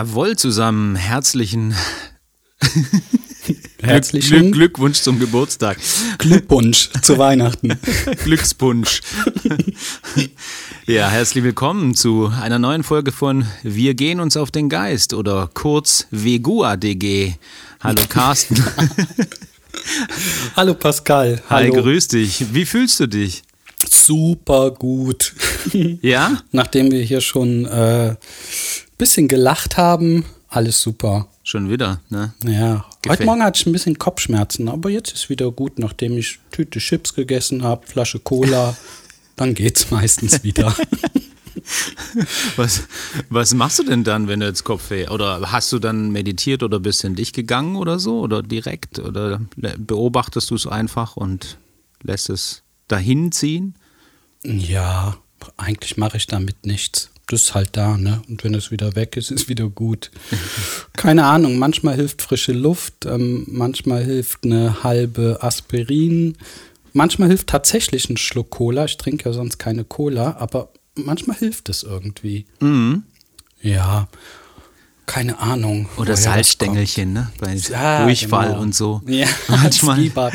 Jawohl, zusammen. Herzlichen, Herzlichen Glück, Glück, Glückwunsch zum Geburtstag. Glückwunsch zu Weihnachten. Glückspunsch. ja, herzlich willkommen zu einer neuen Folge von Wir gehen uns auf den Geist oder kurz WGUADG. Hallo Carsten. Hallo Pascal. Hallo. Hi, grüß dich. Wie fühlst du dich? Super gut. Ja? Nachdem wir hier schon äh, bisschen gelacht haben, alles super. Schon wieder, ne? Ja. Gefällt. Heute Morgen hatte ich ein bisschen Kopfschmerzen, aber jetzt ist wieder gut, nachdem ich Tüte Chips gegessen habe, Flasche Cola, dann geht's meistens wieder. was, was machst du denn dann, wenn du jetzt Kopfweh? Oder hast du dann meditiert oder bist in dich gegangen oder so? Oder direkt? Oder beobachtest du es einfach und lässt es dahin ziehen? Ja, eigentlich mache ich damit nichts das ist halt da, ne? Und wenn es wieder weg ist, ist wieder gut. Keine Ahnung, manchmal hilft frische Luft, ähm, manchmal hilft eine halbe Aspirin, manchmal hilft tatsächlich ein Schluck Cola. Ich trinke ja sonst keine Cola, aber manchmal hilft es irgendwie. Mhm. Ja, keine Ahnung. Oder Salzstängelchen, ne? Bei ja, Durchfall genau. und so. Ja, manchmal.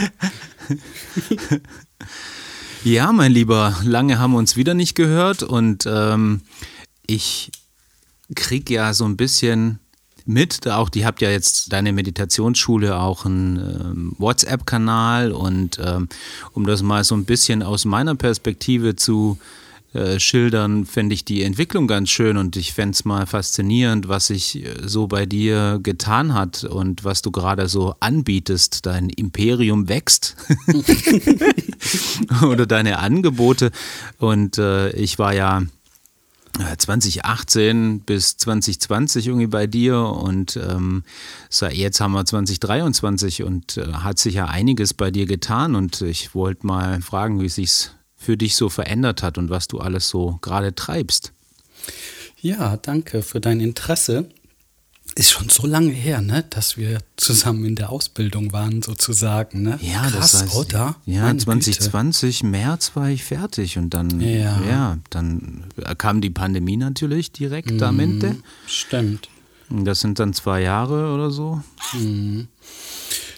ja, mein Lieber, lange haben wir uns wieder nicht gehört und ähm, ich kriege ja so ein bisschen mit, auch die habt ja jetzt deine Meditationsschule auch einen ähm, WhatsApp-Kanal und ähm, um das mal so ein bisschen aus meiner Perspektive zu äh, schildern, fände ich die Entwicklung ganz schön und ich fände es mal faszinierend, was sich äh, so bei dir getan hat und was du gerade so anbietest. Dein Imperium wächst oder deine Angebote und äh, ich war ja 2018 bis 2020 irgendwie bei dir und ähm, jetzt haben wir 2023 und äh, hat sich ja einiges bei dir getan und ich wollte mal fragen, wie es sich für dich so verändert hat und was du alles so gerade treibst. Ja, danke für dein Interesse ist schon so lange her, ne, dass wir zusammen in der Ausbildung waren, sozusagen. Ne? Ja, Krass, das heißt, oder? Ja, Meine 2020 Güte. März war ich fertig und dann, ja, ja dann kam die Pandemie natürlich direkt mhm, am Ende. Stimmt. Das sind dann zwei Jahre oder so. Mhm.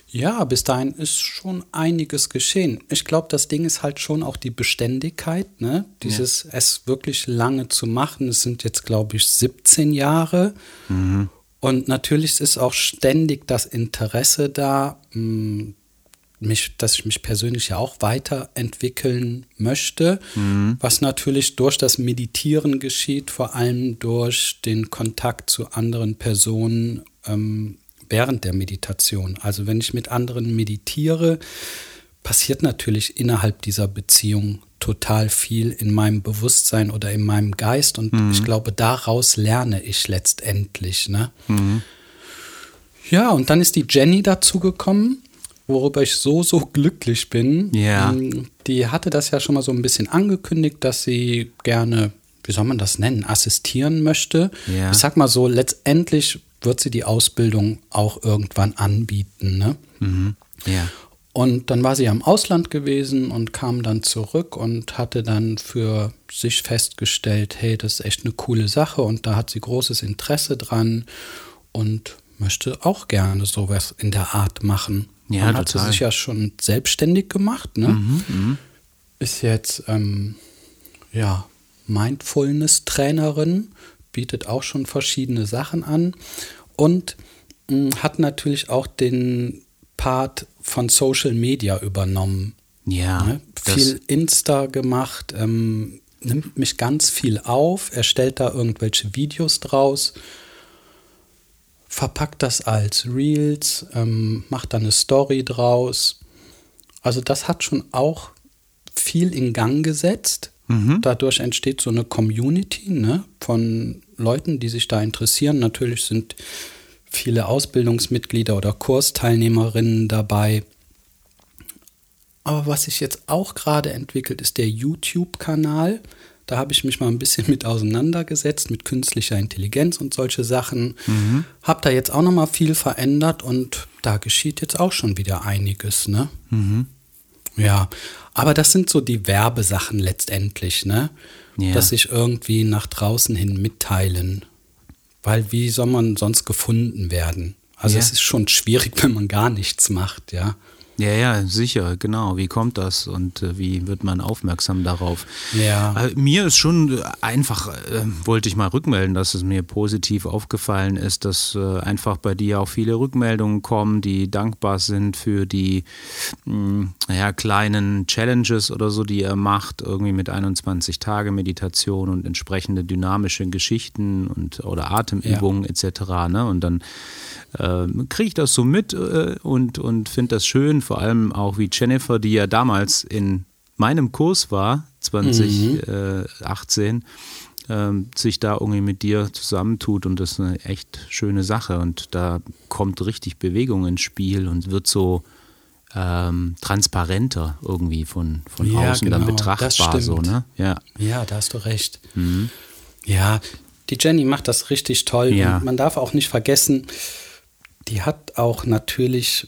Ja, bis dahin ist schon einiges geschehen. Ich glaube, das Ding ist halt schon auch die Beständigkeit, ne? Dieses ja. es wirklich lange zu machen. Es sind jetzt, glaube ich, 17 Jahre. Mhm. Und natürlich ist auch ständig das Interesse da, mm, mich, dass ich mich persönlich ja auch weiterentwickeln möchte, mhm. was natürlich durch das Meditieren geschieht, vor allem durch den Kontakt zu anderen Personen ähm, während der Meditation. Also wenn ich mit anderen meditiere, passiert natürlich innerhalb dieser Beziehung total viel in meinem Bewusstsein oder in meinem Geist und mhm. ich glaube, daraus lerne ich letztendlich. Ne? Mhm. Ja, und dann ist die Jenny dazugekommen, worüber ich so, so glücklich bin. Ja. Ähm, die hatte das ja schon mal so ein bisschen angekündigt, dass sie gerne, wie soll man das nennen, assistieren möchte. Ja. Ich sag mal so, letztendlich wird sie die Ausbildung auch irgendwann anbieten. Ne? Mhm. Ja. Und dann war sie am Ausland gewesen und kam dann zurück und hatte dann für sich festgestellt, hey, das ist echt eine coole Sache und da hat sie großes Interesse dran und möchte auch gerne sowas in der Art machen. Ja, und hat sie sich ja schon selbstständig gemacht, ne? Mhm, mh. Ist jetzt ähm, ja Mindfulness-Trainerin, bietet auch schon verschiedene Sachen an und mh, hat natürlich auch den Part von Social Media übernommen. Ja. Ne? Viel Insta gemacht, ähm, nimmt mich ganz viel auf, erstellt da irgendwelche Videos draus, verpackt das als Reels, ähm, macht da eine Story draus. Also das hat schon auch viel in Gang gesetzt. Mhm. Dadurch entsteht so eine Community ne, von Leuten, die sich da interessieren. Natürlich sind viele Ausbildungsmitglieder oder Kursteilnehmerinnen dabei. Aber was sich jetzt auch gerade entwickelt, ist der YouTube-Kanal. Da habe ich mich mal ein bisschen mit auseinandergesetzt, mit künstlicher Intelligenz und solche Sachen. Mhm. Habe da jetzt auch noch mal viel verändert und da geschieht jetzt auch schon wieder einiges, ne? Mhm. Ja, aber das sind so die Werbesachen letztendlich, ne? Ja. Dass sich irgendwie nach draußen hin mitteilen weil wie soll man sonst gefunden werden? Also Ja. es ist schon schwierig, wenn man gar nichts macht, ja. Ja, ja, sicher, genau. Wie kommt das und äh, wie wird man aufmerksam darauf? Ja. Äh, mir ist schon äh, einfach, äh, wollte ich mal rückmelden, dass es mir positiv aufgefallen ist, dass äh, einfach bei dir auch viele Rückmeldungen kommen, die dankbar sind für die mh, ja, kleinen Challenges oder so, die ihr macht, irgendwie mit 21 Tage Meditation und entsprechende dynamische Geschichten und oder Atemübungen etc. Ne? Und dann ähm, kriege ich das so mit äh, und, und finde das schön, vor allem auch wie Jennifer, die ja damals in meinem Kurs war, 2018, ähm, sich da irgendwie mit dir zusammentut und das ist eine echt schöne Sache und da kommt richtig Bewegung ins Spiel und wird so ähm, transparenter irgendwie von, von Ja, außen dann genau, betrachtbar das so, ne? Ja. Ja, da hast du recht. Ja, die Jenny macht das richtig toll. Ja. Und man darf auch nicht vergessen, die hat auch natürlich,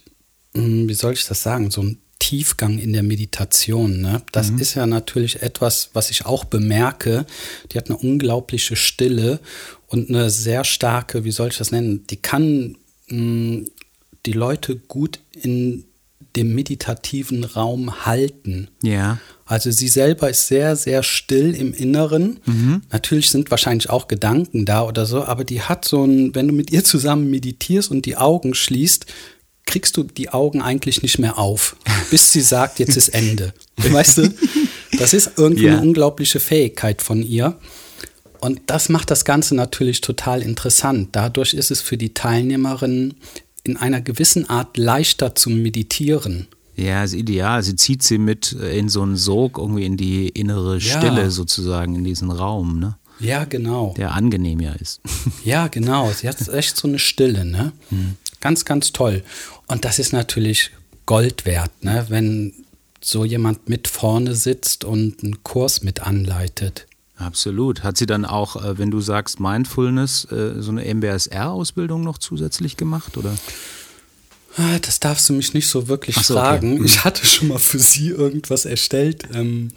wie soll ich das sagen, so einen Tiefgang in der Meditation. Ne? Das ist ja natürlich etwas, was ich auch bemerke. Die hat eine unglaubliche Stille und eine sehr starke, wie soll ich das nennen, die kann mh, die Leute gut in dem meditativen Raum halten. Ja. Also sie selber ist sehr, sehr still im Inneren. Natürlich sind wahrscheinlich auch Gedanken da oder so, aber die hat so ein, wenn du mit ihr zusammen meditierst und die Augen schließt, kriegst du die Augen eigentlich nicht mehr auf, bis sie sagt, jetzt ist Ende. Weißt du? Das ist irgendwie Ja. eine unglaubliche Fähigkeit von ihr. Und das macht das Ganze natürlich total interessant. Dadurch ist es für die Teilnehmerinnen in einer gewissen Art leichter zu meditieren. Ja, ist ideal. Sie zieht sie mit äh, in so einen Sog, irgendwie in die innere Ja. Stille sozusagen, in diesen Raum, ne? Ja, genau. Der angenehm ja ist. Ja, genau. Sie hat echt so eine Stille, ne? Ganz, ganz toll. Und das ist natürlich Gold wert, ne? Wenn so jemand mit vorne sitzt und einen Kurs mit anleitet. Absolut. Hat sie dann auch, äh, wenn du sagst Mindfulness, äh, so eine MBSR-Ausbildung noch zusätzlich gemacht, oder? Ah, Das darfst du mich nicht so wirklich so, okay. fragen. Mhm. Ich hatte schon mal für sie irgendwas erstellt, ähm,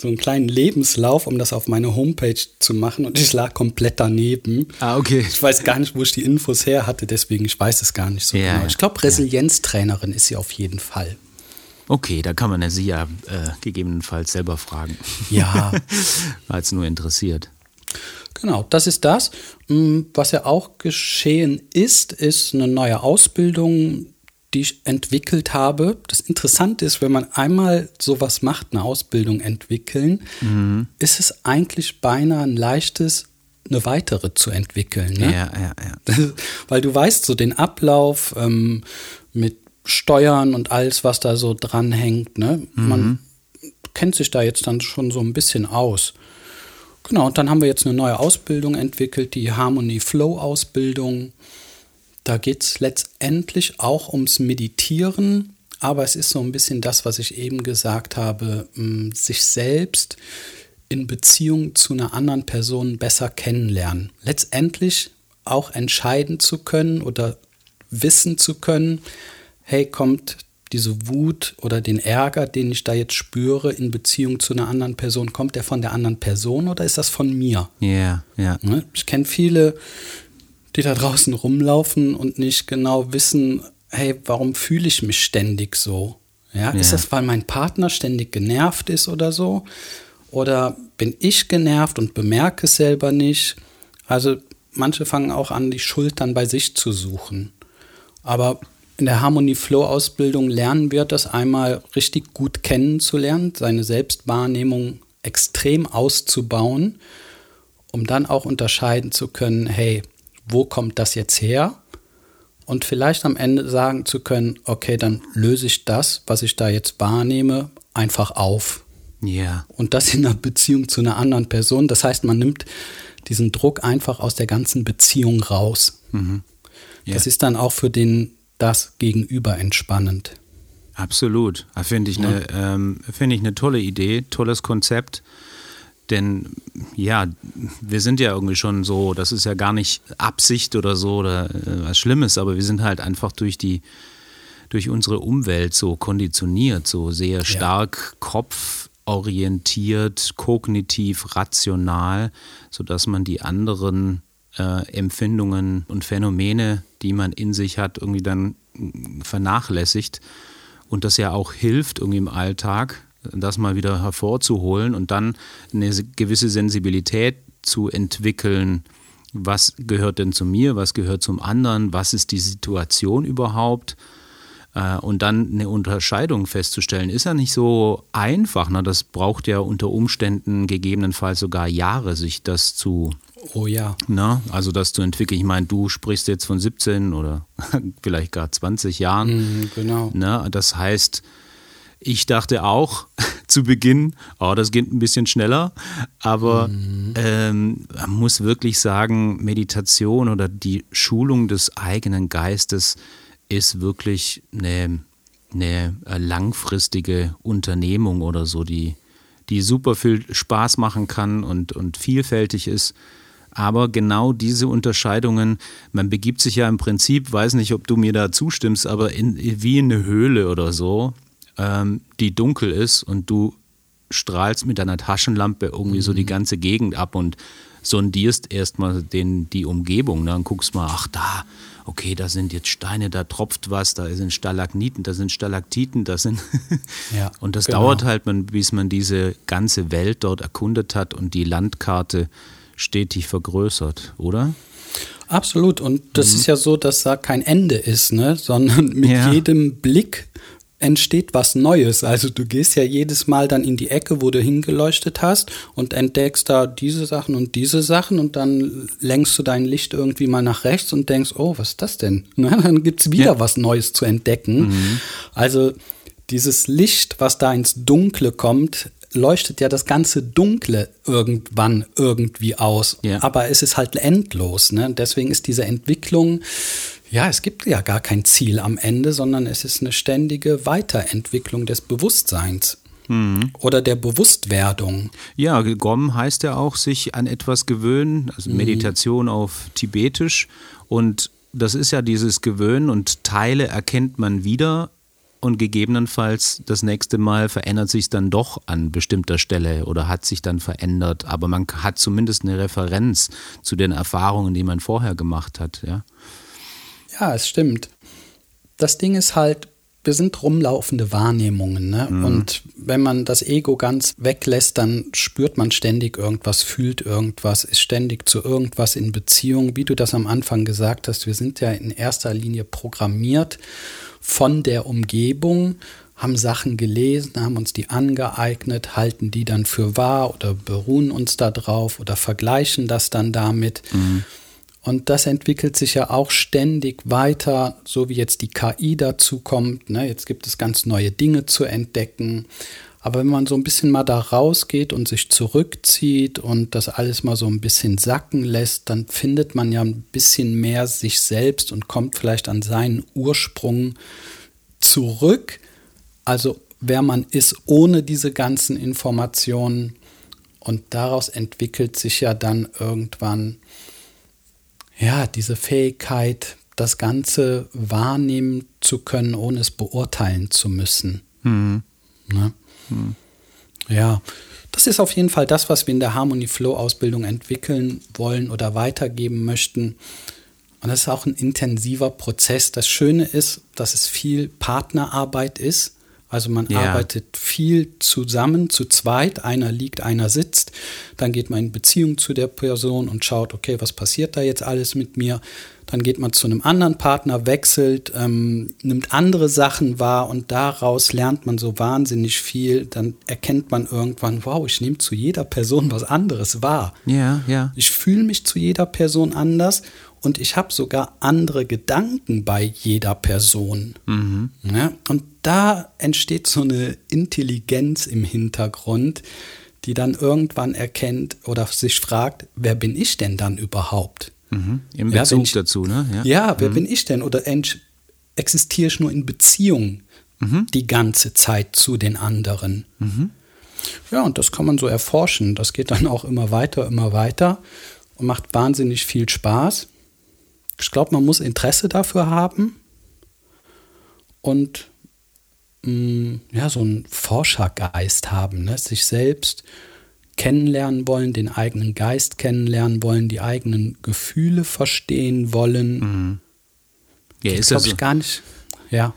so einen kleinen Lebenslauf, um das auf meine Homepage zu machen und ich lag komplett daneben. Ah, okay. Ich weiß gar nicht, wo ich die Infos her hatte, deswegen ich weiß es gar nicht so Ja, genau. ja. Ich glaube, Resilienztrainerin ist sie auf jeden Fall. Okay, da kann man ja sie ja äh, gegebenenfalls selber fragen. Ja. War jetzt nur interessiert. Genau, das ist das. Mm, Was ja auch geschehen ist, ist eine neue Ausbildung, die ich entwickelt habe. Das Interessante ist, wenn man einmal sowas macht, eine Ausbildung entwickeln, ist es eigentlich beinahe ein leichtes, eine weitere zu entwickeln. Ne? Ja, ja, ja. Weil du weißt so den Ablauf ähm, mit Steuern und alles, was da so dranhängt. Ne? Man kennt sich da jetzt dann schon so ein bisschen aus. Genau, und dann haben wir jetzt eine neue Ausbildung entwickelt, die Harmony Flow Ausbildung. Da geht es letztendlich auch ums Meditieren, aber es ist so ein bisschen das, was ich eben gesagt habe, mh, sich selbst in Beziehung zu einer anderen Person besser kennenlernen. Letztendlich auch entscheiden zu können oder wissen zu können, hey, kommt diese Wut oder den Ärger, den ich da jetzt spüre in Beziehung zu einer anderen Person, kommt der von der anderen Person oder ist das von mir? Ja, ja. Ne? Ich kenne viele, die da draußen rumlaufen und nicht genau wissen, hey, warum fühle ich mich ständig so? Ja, ist Ja. das, weil mein Partner ständig genervt ist oder so? Oder bin ich genervt und bemerke es selber nicht? Also manche fangen auch an, die Schuld dann bei sich zu suchen. Aber in der Harmony Flow Ausbildung lernen wir das einmal richtig gut kennenzulernen, seine Selbstwahrnehmung extrem auszubauen, um dann auch unterscheiden zu können, hey, wo kommt das jetzt her? Und vielleicht am Ende sagen zu können, okay, dann löse ich das, was ich da jetzt wahrnehme, einfach auf. Ja, Und das in einer Beziehung zu einer anderen Person. Das heißt, man nimmt diesen Druck einfach aus der ganzen Beziehung raus. Ja. Das ist dann auch für den das Gegenüber entspannend. absolut. Da Finde ich, eine, ähm, finde ich eine tolle Idee, tolles Konzept. Denn ja, wir sind ja irgendwie schon so, das ist ja gar nicht Absicht oder so oder äh, was Schlimmes, aber wir sind halt einfach durch die, durch unsere Umwelt so konditioniert, so sehr stark kopforientiert, kognitiv, rational, sodass man die anderen äh, Empfindungen und Phänomene, die man in sich hat, irgendwie dann vernachlässigt und das ja auch hilft irgendwie im Alltag, das mal wieder hervorzuholen und dann eine gewisse Sensibilität zu entwickeln. Was gehört denn zu mir? Was gehört zum anderen? Was ist die Situation überhaupt? Äh, und dann eine Unterscheidung festzustellen, ist ja nicht so einfach. Ne? Das braucht ja unter Umständen gegebenenfalls sogar Jahre, sich das zu. Oh ja. Ne? Also das zu entwickeln. Ich meine, du sprichst jetzt von 17 oder vielleicht gar 20 Jahren. Mm, genau. Ne? Das heißt, ich dachte auch zu Beginn, oh, das geht ein bisschen schneller, aber mhm. ähm, man muss wirklich sagen, Meditation oder die Schulung des eigenen Geistes ist wirklich eine, eine äh, langfristige Unternehmung oder so, die, die super viel Spaß machen kann und, und vielfältig ist. Aber genau diese Unterscheidungen, man begibt sich ja im Prinzip, weiß nicht, ob du mir da zustimmst, aber in, wie in eine Höhle oder so, ähm, die dunkel ist und du strahlst mit deiner Taschenlampe irgendwie mhm. so die mhm. ganze Gegend ab und sondierst erstmal den, die Umgebung. Ne? Dann guckst mal, ach da, okay, da sind jetzt Steine, da tropft was, da sind Stalagniten, da sind Stalaktiten, da sind. ja, und das genau. dauert halt, bis man diese ganze Welt dort erkundet hat und die Landkarte stetig vergrößert, oder? Absolut. Und das mhm. ist ja so, dass da kein Ende ist, ne? sondern mit ja. jedem Blick entsteht was Neues. Also du gehst ja jedes Mal dann in die Ecke, wo du hingeleuchtet hast und entdeckst da diese Sachen und diese Sachen und dann lenkst du dein Licht irgendwie mal nach rechts und denkst, oh, was ist das denn? Na, dann gibt's wieder ja. was Neues zu entdecken. Mhm. Also dieses Licht, was da ins Dunkle kommt, leuchtet ja das ganze Dunkle irgendwann irgendwie aus. Ja. Aber es ist halt endlos. Ne? Deswegen ist diese Entwicklung ja, es gibt ja gar kein Ziel am Ende, sondern es ist eine ständige Weiterentwicklung des Bewusstseins. Mhm. Oder der Bewusstwerdung. Ja, Gom heißt ja auch sich an etwas gewöhnen, also mhm. Meditation auf Tibetisch. Und das ist ja dieses Gewöhnen und Teile erkennt man wieder und gegebenenfalls das nächste Mal verändert sich es dann doch an bestimmter Stelle oder hat sich dann verändert. Aber man hat zumindest eine Referenz zu den Erfahrungen, die man vorher gemacht hat. Ja. Ja, es stimmt. Das Ding ist halt, wir sind rumlaufende Wahrnehmungen. Ne? Mhm. Und wenn man das Ego ganz weglässt, dann spürt man ständig irgendwas, fühlt irgendwas, ist ständig zu irgendwas in Beziehung. Wie du das am Anfang gesagt hast, wir sind ja in erster Linie programmiert von der Umgebung, haben Sachen gelesen, haben uns die angeeignet, halten die dann für wahr oder beruhen uns da drauf oder vergleichen das dann damit. Mhm. Und das entwickelt sich ja auch ständig weiter, so wie jetzt die KI dazu kommt. Ne? Jetzt gibt es ganz neue Dinge zu entdecken. Aber wenn man so ein bisschen mal da rausgeht und sich zurückzieht und das alles mal so ein bisschen sacken lässt, dann findet man ja ein bisschen mehr sich selbst und kommt vielleicht an seinen Ursprung zurück. Also wer man ist ohne diese ganzen Informationen. Und daraus entwickelt sich ja dann irgendwann ja, diese Fähigkeit, das Ganze wahrnehmen zu können, ohne es beurteilen zu müssen. Mhm. Ne? Mhm. Ja, das ist auf jeden Fall das, was wir in der Harmony Flow Ausbildung entwickeln wollen oder weitergeben möchten. Und das ist auch ein intensiver Prozess. Das Schöne ist, dass es viel Partnerarbeit ist. Also man ja. arbeitet viel zusammen, zu zweit. Einer liegt, einer sitzt. Dann geht man in Beziehung zu der Person und schaut, okay, was passiert da jetzt alles mit mir? Dann geht man zu einem anderen Partner, wechselt, ähm, nimmt andere Sachen wahr und daraus lernt man so wahnsinnig viel. Dann erkennt man irgendwann, wow, ich nehme zu jeder Person was anderes wahr. Ja, ja. Ich fühle mich zu jeder Person anders und ich habe sogar andere Gedanken bei jeder Person. Mhm. Ja, und da entsteht so eine Intelligenz im Hintergrund, die dann irgendwann erkennt oder sich fragt, wer bin ich denn dann überhaupt? Mhm. Im Bezug ich, dazu, ne? Ja, ja wer mhm. bin ich denn? Oder existiere ich nur in Beziehung mhm. die ganze Zeit zu den anderen? Mhm. Ja, und das kann man so erforschen. Das geht dann auch immer weiter, immer weiter und macht wahnsinnig viel Spaß. Ich glaube, man muss Interesse dafür haben und mh, mm, ja, so einen Forschergeist haben, ne? sich selbst kennenlernen wollen, den eigenen Geist kennenlernen wollen, die eigenen Gefühle verstehen wollen. Mhm. Ja, ist ja so, ich gar nicht. Ja.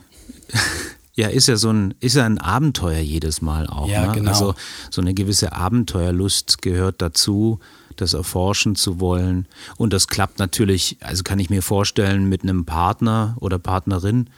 Ja, ist ja so ein, ist ja ein Abenteuer jedes Mal auch. Ja, ne? genau. Also so eine gewisse Abenteuerlust gehört dazu, das erforschen zu wollen. Und das klappt natürlich, also kann ich mir vorstellen, mit einem Partner oder Partnerin,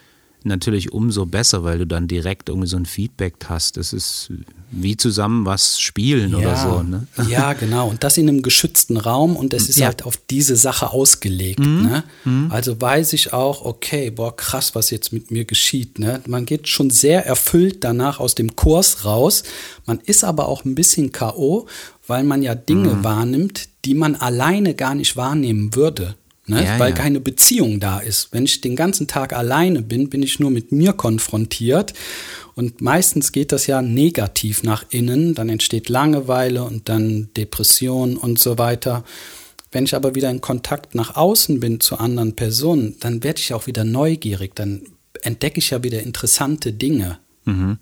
natürlich umso besser, weil du dann direkt irgendwie so ein Feedback hast. Das ist wie zusammen was spielen ja, oder so. Ne? Ja, genau. Und das in einem geschützten Raum und es ist ja. halt auf diese Sache ausgelegt. Mhm. Ne? Mhm. Also weiß ich auch, okay, boah, krass, was jetzt mit mir geschieht. Ne? Man geht schon sehr erfüllt danach aus dem Kurs raus. Man ist aber auch ein bisschen K.O., weil man ja Dinge mhm. wahrnimmt, die man alleine gar nicht wahrnehmen würde. Ne? Ja, weil ja. keine Beziehung da ist. Wenn ich den ganzen Tag alleine bin, bin ich nur mit mir konfrontiert. Und meistens geht das ja negativ nach innen. Dann entsteht Langeweile und dann Depression und so weiter. Wenn ich aber wieder in Kontakt nach außen bin zu anderen Personen, dann werde ich auch wieder neugierig. Dann entdecke ich ja wieder interessante Dinge. Mhm.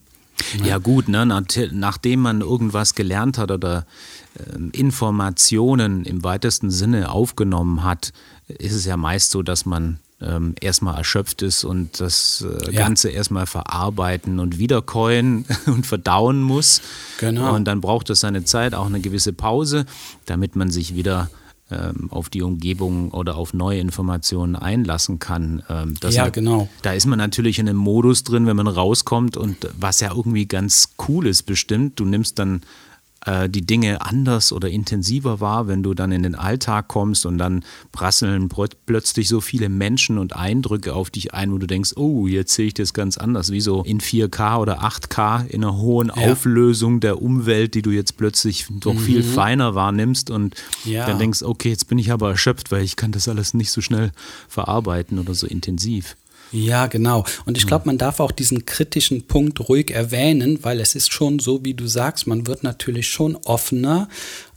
Ja. ja, gut, ne? nachdem man irgendwas gelernt hat oder äh, Informationen im weitesten Sinne aufgenommen hat, ist es ja meist so, dass man ähm, erstmal erschöpft ist und das äh, ja. Ganze erstmal verarbeiten und wiederkäuen und verdauen muss. Genau. Und dann braucht es seine Zeit, auch eine gewisse Pause, damit man sich wieder ähm, auf die Umgebung oder auf neue Informationen einlassen kann. Ähm, ja, genau. Da ist man natürlich in einem Modus drin, wenn man rauskommt und was ja irgendwie ganz cool ist bestimmt, du nimmst dann äh, die Dinge anders oder intensiver wahr, wenn du dann in den Alltag kommst und dann prasseln plötzlich so viele Menschen und Eindrücke auf dich ein, wo du denkst, oh, jetzt sehe ich das ganz anders, wie so in 4K oder 8K in einer hohen ja. Auflösung der Umwelt, die du jetzt plötzlich doch mhm. viel feiner wahrnimmst und ja. dann denkst, okay, jetzt bin ich aber erschöpft, weil ich kann das alles nicht so schnell verarbeiten oder so intensiv. Ja, genau. Und ich glaube, man darf auch diesen kritischen Punkt ruhig erwähnen, weil es ist schon so, wie du sagst, man wird natürlich schon offener,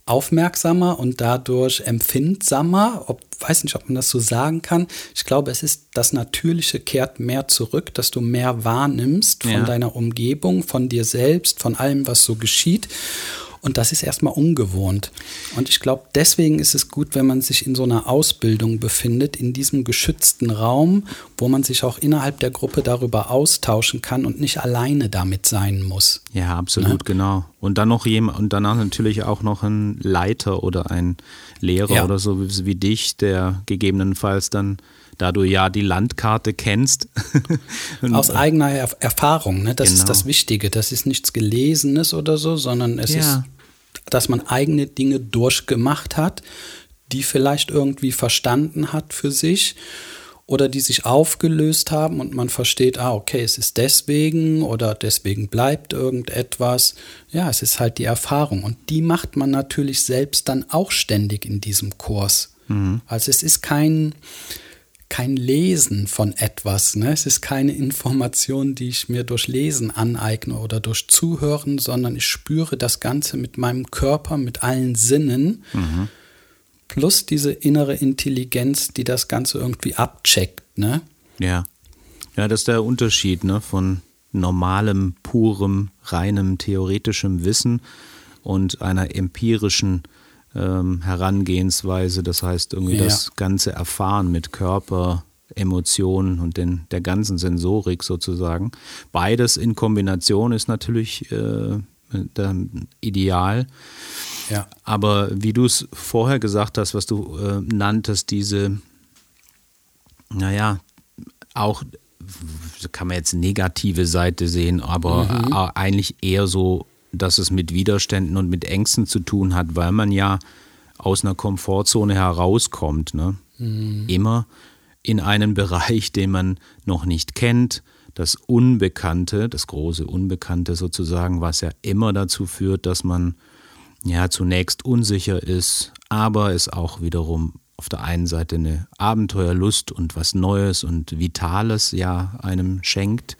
aufmerksamer und dadurch empfindsamer. Ob, weiß nicht, ob man das so sagen kann. Ich glaube, es ist das Natürliche kehrt mehr zurück, dass du mehr wahrnimmst von ja. deiner Umgebung, von dir selbst, von allem, was so geschieht. Und das ist erstmal ungewohnt. Und ich glaube, deswegen ist es gut, wenn man sich in so einer Ausbildung befindet, in diesem geschützten Raum, wo man sich auch innerhalb der Gruppe darüber austauschen kann und nicht alleine damit sein muss. Ja, absolut, ne? genau. Und dann noch jemand, und danach natürlich auch noch ein Leiter oder ein Lehrer ja. oder so wie dich, der gegebenenfalls dann da du ja die Landkarte kennst. Aus eigener Erfahrung, ne? das genau. ist das Wichtige. Das ist nichts Gelesenes oder so, sondern es ja. ist dass man eigene Dinge durchgemacht hat, die vielleicht irgendwie verstanden hat für sich oder die sich aufgelöst haben und man versteht, ah, okay, es ist deswegen oder deswegen bleibt irgendetwas. Ja, es ist halt die Erfahrung und die macht man natürlich selbst dann auch ständig in diesem Kurs. Mhm. Also es ist kein, kein Lesen von etwas. Ne? Es ist keine Information, die ich mir durch Lesen aneigne oder durch Zuhören, sondern ich spüre das Ganze mit meinem Körper, mit allen Sinnen. Mhm. Plus diese innere Intelligenz, die das Ganze irgendwie abcheckt. Ne? Ja. Ja, das ist der Unterschied ne? von normalem, purem, reinem, theoretischem Wissen und einer empirischen ähm, Herangehensweise, das heißt irgendwie ja. das ganze Erfahren mit Körper, Emotionen und den, der ganzen Sensorik sozusagen. Beides in Kombination ist natürlich äh, ideal. Ja. Aber wie du es vorher gesagt hast, was du äh, nanntest, diese, naja, auch kann man jetzt negative Seite sehen, aber mhm. eigentlich eher so dass es mit Widerständen und mit Ängsten zu tun hat, weil man ja aus einer Komfortzone herauskommt. Ne? Mhm. Immer in einen Bereich, den man noch nicht kennt, das Unbekannte, das große Unbekannte sozusagen, was ja immer dazu führt, dass man ja zunächst unsicher ist, aber es auch wiederum auf der einen Seite eine Abenteuerlust und was Neues und Vitales ja einem schenkt.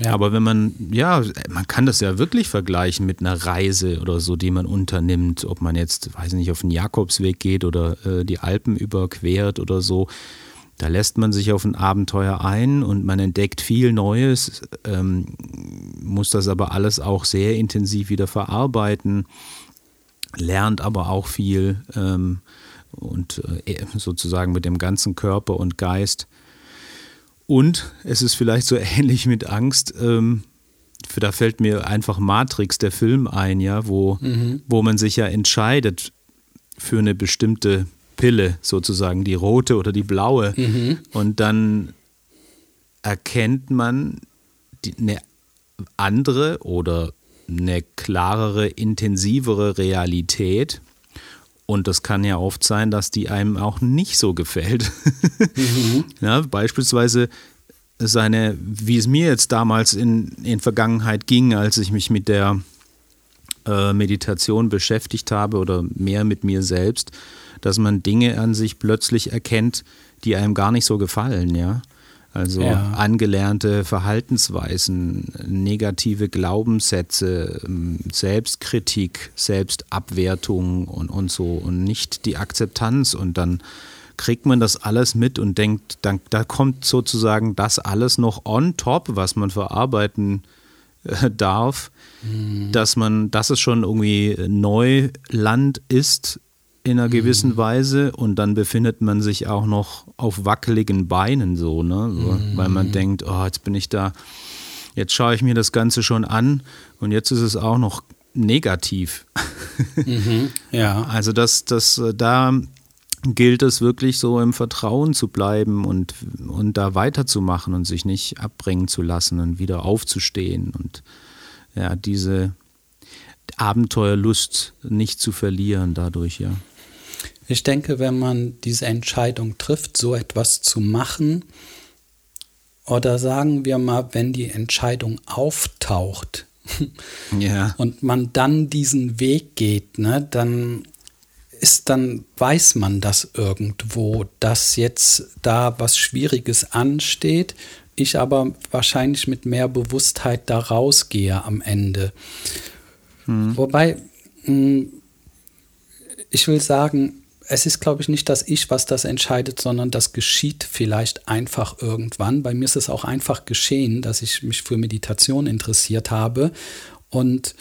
Ja. Aber wenn man, ja, man kann das ja wirklich vergleichen mit einer Reise oder so, die man unternimmt, ob man jetzt, weiß nicht, auf den Jakobsweg geht oder äh, die Alpen überquert oder so. Da lässt man sich auf ein Abenteuer ein und man entdeckt viel Neues, ähm, muss das aber alles auch sehr intensiv wieder verarbeiten. lernt aber auch viel ähm, und äh, sozusagen mit dem ganzen Körper und Geist. Und es ist vielleicht so ähnlich mit Angst. Ähm, da fällt mir einfach Matrix, der Film ein, ja, wo, mhm. wo man sich ja entscheidet für eine bestimmte Pille, sozusagen, die rote oder die blaue. Mhm. Und dann erkennt man die, eine andere oder eine klarere, intensivere Realität. Und das kann ja oft sein, dass die einem auch nicht so gefällt. Mhm. ja, beispielsweise seine, wie es mir jetzt damals in, in Vergangenheit ging, als ich mich mit der äh, Meditation beschäftigt habe oder mehr mit mir selbst, dass man Dinge an sich plötzlich erkennt, die einem gar nicht so gefallen, ja. Also ja. angelernte Verhaltensweisen, negative Glaubenssätze, ähm, Selbstkritik, Selbstabwertung und, und so und nicht die Akzeptanz. Und dann kriegt man das alles mit und denkt, dann, da kommt sozusagen das alles noch on top, was man verarbeiten äh, darf, mhm. dass man, dass es schon irgendwie Neuland ist in einer gewissen mhm. Weise und dann befindet man sich auch noch auf wackeligen Beinen so, ne? So, mhm. Weil man denkt, oh, jetzt bin ich da, jetzt schaue ich mir das Ganze schon an und jetzt ist es auch noch negativ. Mhm. Ja. Also das, das, äh, da gilt es wirklich so im Vertrauen zu bleiben und, und da weiterzumachen und sich nicht abbringen zu lassen und wieder aufzustehen und ja, diese Abenteuerlust nicht zu verlieren dadurch, ja. Ich denke, wenn man diese Entscheidung trifft, so etwas zu machen, oder sagen wir mal, wenn die Entscheidung auftaucht ja. und man dann diesen Weg geht, ne, dann ist, dann weiß man das irgendwo, dass jetzt da was Schwieriges ansteht, ich aber wahrscheinlich mit mehr Bewusstheit da rausgehe am Ende. Hm. Wobei, hm, ich will sagen, es ist, glaube ich, nicht das Ich, was das entscheidet, sondern das geschieht vielleicht einfach irgendwann. Bei mir ist es auch einfach geschehen, dass ich mich für Meditation interessiert habe. Und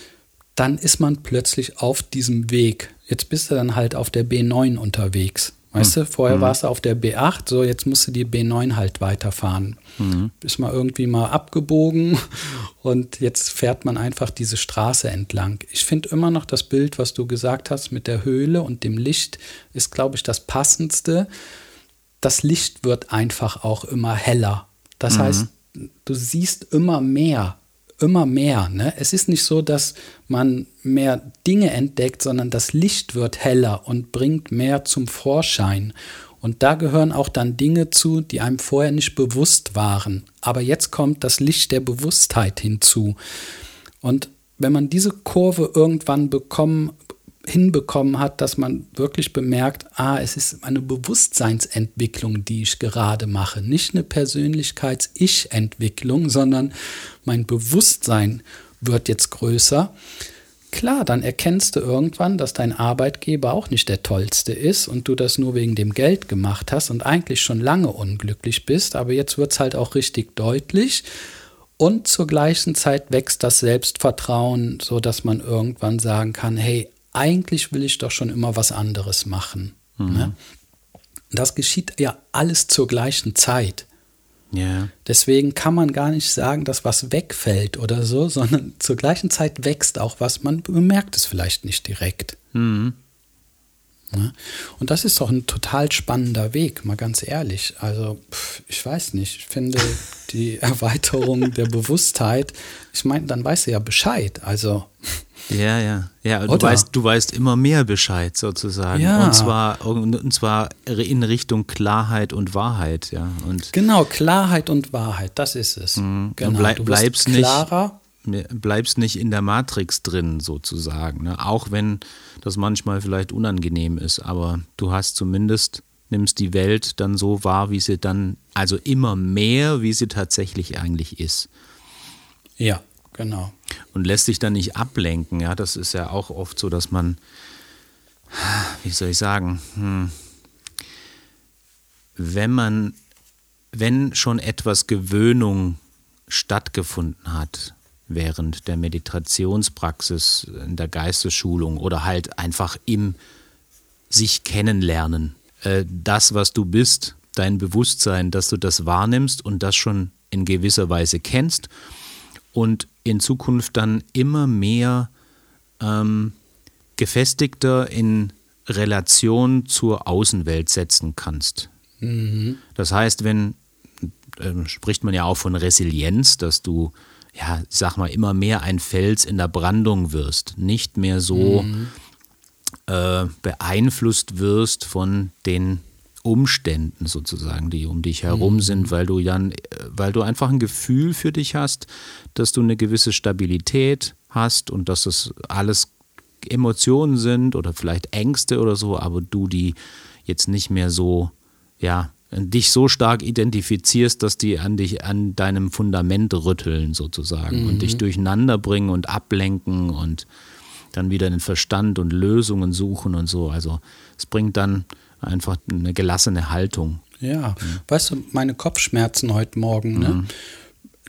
dann ist man plötzlich auf diesem Weg. Jetzt bist du dann halt auf der B9 unterwegs. Weißt mhm. du, vorher mhm. warst du auf der B8, so jetzt musst du die B9 halt weiterfahren. Mhm. Bist mal irgendwie mal abgebogen und jetzt fährt man einfach diese Straße entlang. Ich finde immer noch das Bild, was du gesagt hast mit der Höhle und dem Licht, ist, glaube ich, das passendste. Das Licht wird einfach auch immer heller. Das mhm. heißt, du siehst immer mehr immer mehr. Ne? Es ist nicht so, dass man mehr Dinge entdeckt, sondern das Licht wird heller und bringt mehr zum Vorschein. Und da gehören auch dann Dinge zu, die einem vorher nicht bewusst waren. Aber jetzt kommt das Licht der Bewusstheit hinzu. Und wenn man diese Kurve irgendwann bekommen, hinbekommen hat, dass man wirklich bemerkt, ah, es ist eine Bewusstseinsentwicklung, die ich gerade mache. Nicht eine Persönlichkeits-Ich-Entwicklung, sondern mein Bewusstsein wird jetzt größer. Klar, dann erkennst du irgendwann, dass dein Arbeitgeber auch nicht der tollste ist und du das nur wegen dem Geld gemacht hast und eigentlich schon lange unglücklich bist, aber jetzt wird es halt auch richtig deutlich. Und zur gleichen Zeit wächst das Selbstvertrauen, so dass man irgendwann sagen kann, hey, eigentlich will ich doch schon immer was anderes machen. Mhm. Ne? Das geschieht ja alles zur gleichen Zeit. Yeah. Deswegen kann man gar nicht sagen, dass was wegfällt oder so, sondern zur gleichen Zeit wächst auch was. Man bemerkt es vielleicht nicht direkt. Mhm. Ne? Und das ist doch ein total spannender Weg, mal ganz ehrlich. Also, ich weiß nicht, ich finde die Erweiterung der Bewusstheit, ich meine, dann weißt du ja Bescheid. Also. Ja, ja. Ja, du weißt, du weißt immer mehr Bescheid sozusagen. Ja. Und zwar, und zwar in Richtung Klarheit und Wahrheit, ja. Und genau, Klarheit und Wahrheit, das ist es. Mhm. Genau. Und bleib, du bleibst klarer. nicht bleibst nicht in der Matrix drin sozusagen. Ne? Auch wenn das manchmal vielleicht unangenehm ist, aber du hast zumindest, nimmst die Welt dann so wahr, wie sie dann, also immer mehr, wie sie tatsächlich eigentlich ist. Ja, genau und lässt sich dann nicht ablenken. Ja, das ist ja auch oft so, dass man, wie soll ich sagen, hm, wenn man, wenn schon etwas Gewöhnung stattgefunden hat, während der Meditationspraxis, in der Geistesschulung oder halt einfach im sich kennenlernen. Äh, das, was du bist, dein Bewusstsein, dass du das wahrnimmst und das schon in gewisser Weise kennst und in Zukunft dann immer mehr ähm, gefestigter in Relation zur Außenwelt setzen kannst. Mhm. Das heißt, wenn, äh, spricht man ja auch von Resilienz, dass du, ja, sag mal, immer mehr ein Fels in der Brandung wirst, nicht mehr so mhm. äh, beeinflusst wirst von den Umständen sozusagen, die um dich herum mhm. sind, weil du dann, weil du einfach ein Gefühl für dich hast, dass du eine gewisse Stabilität hast und dass es alles Emotionen sind oder vielleicht Ängste oder so, aber du die jetzt nicht mehr so, ja, dich so stark identifizierst, dass die an dich, an deinem Fundament rütteln sozusagen mhm. und dich durcheinander bringen und ablenken und dann wieder den Verstand und Lösungen suchen und so. Also es bringt dann einfach eine gelassene Haltung. Ja, ja. weißt du, meine Kopfschmerzen heute Morgen, ne?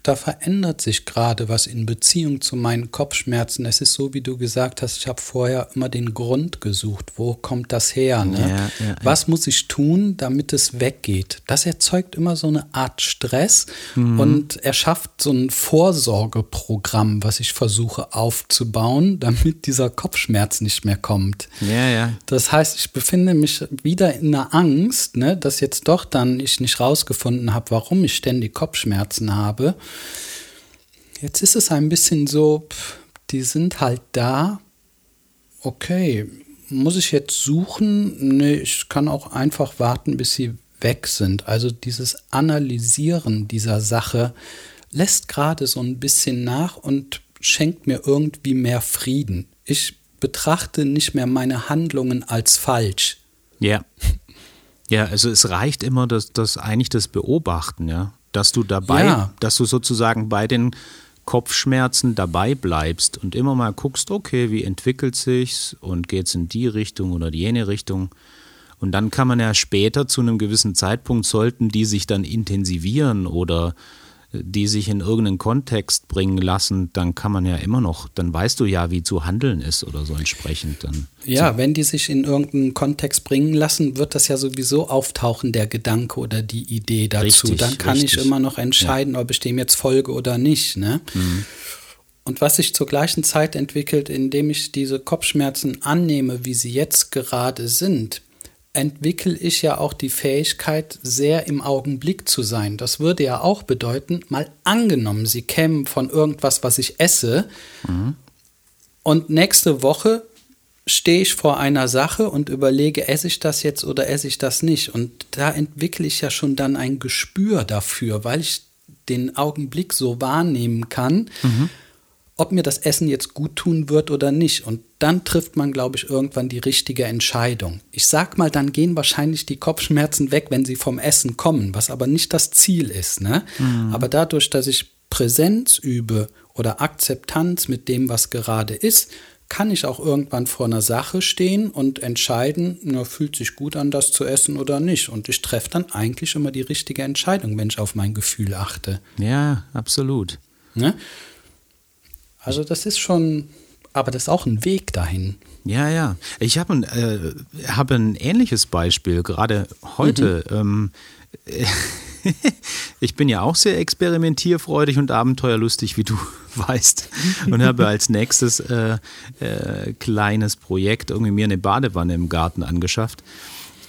Da verändert sich gerade was in Beziehung zu meinen Kopfschmerzen. Es ist so, wie du gesagt hast, ich habe vorher immer den Grund gesucht. Wo kommt das her? Ne? Ja, ja, was muss ich tun, damit es weggeht? Das erzeugt immer so eine Art Stress mhm. und erschafft so ein Vorsorgeprogramm, was ich versuche aufzubauen, damit dieser Kopfschmerz nicht mehr kommt. Ja, ja. Das heißt, ich befinde mich wieder in einer Angst, ne, dass jetzt doch dann ich nicht rausgefunden habe, warum ich ständig Kopfschmerzen habe. Jetzt ist es ein bisschen so, die sind halt da. Okay, muss ich jetzt suchen? Nee, ich kann auch einfach warten, bis sie weg sind. Also dieses Analysieren dieser Sache lässt gerade so ein bisschen nach und schenkt mir irgendwie mehr Frieden. Ich betrachte nicht mehr meine Handlungen als falsch. Ja. Ja, also es reicht immer das, das eigentlich das Beobachten, ja dass du dabei, ja. dass du sozusagen bei den Kopfschmerzen dabei bleibst und immer mal guckst, okay, wie entwickelt sich's und geht's in die Richtung oder jene Richtung. Und dann kann man ja später zu einem gewissen Zeitpunkt sollten die sich dann intensivieren oder die sich in irgendeinen Kontext bringen lassen, dann kann man ja immer noch, dann weißt du ja, wie zu handeln ist oder so entsprechend dann. Ja, so. wenn die sich in irgendeinen Kontext bringen lassen, wird das ja sowieso auftauchen, der Gedanke oder die Idee dazu. Richtig, dann kann richtig. ich immer noch entscheiden, ja. ob ich dem jetzt folge oder nicht. Ne? Mhm. Und was sich zur gleichen Zeit entwickelt, indem ich diese Kopfschmerzen annehme, wie sie jetzt gerade sind, entwickle ich ja auch die Fähigkeit, sehr im Augenblick zu sein. Das würde ja auch bedeuten, mal angenommen, Sie kämen von irgendwas, was ich esse, mhm. und nächste Woche stehe ich vor einer Sache und überlege, esse ich das jetzt oder esse ich das nicht. Und da entwickle ich ja schon dann ein Gespür dafür, weil ich den Augenblick so wahrnehmen kann. Mhm ob mir das Essen jetzt gut tun wird oder nicht. Und dann trifft man, glaube ich, irgendwann die richtige Entscheidung. Ich sag mal, dann gehen wahrscheinlich die Kopfschmerzen weg, wenn sie vom Essen kommen, was aber nicht das Ziel ist. Ne? Mhm. Aber dadurch, dass ich Präsenz übe oder Akzeptanz mit dem, was gerade ist, kann ich auch irgendwann vor einer Sache stehen und entscheiden, na, fühlt sich gut an, das zu essen oder nicht. Und ich treffe dann eigentlich immer die richtige Entscheidung, wenn ich auf mein Gefühl achte. Ja, absolut. Ne? Also das ist schon, aber das ist auch ein Weg dahin. Ja, ja. Ich habe ein, äh, hab ein ähnliches Beispiel, gerade heute. Mhm. Ähm, ich bin ja auch sehr experimentierfreudig und abenteuerlustig, wie du weißt. Und habe als nächstes äh, äh, kleines Projekt irgendwie mir eine Badewanne im Garten angeschafft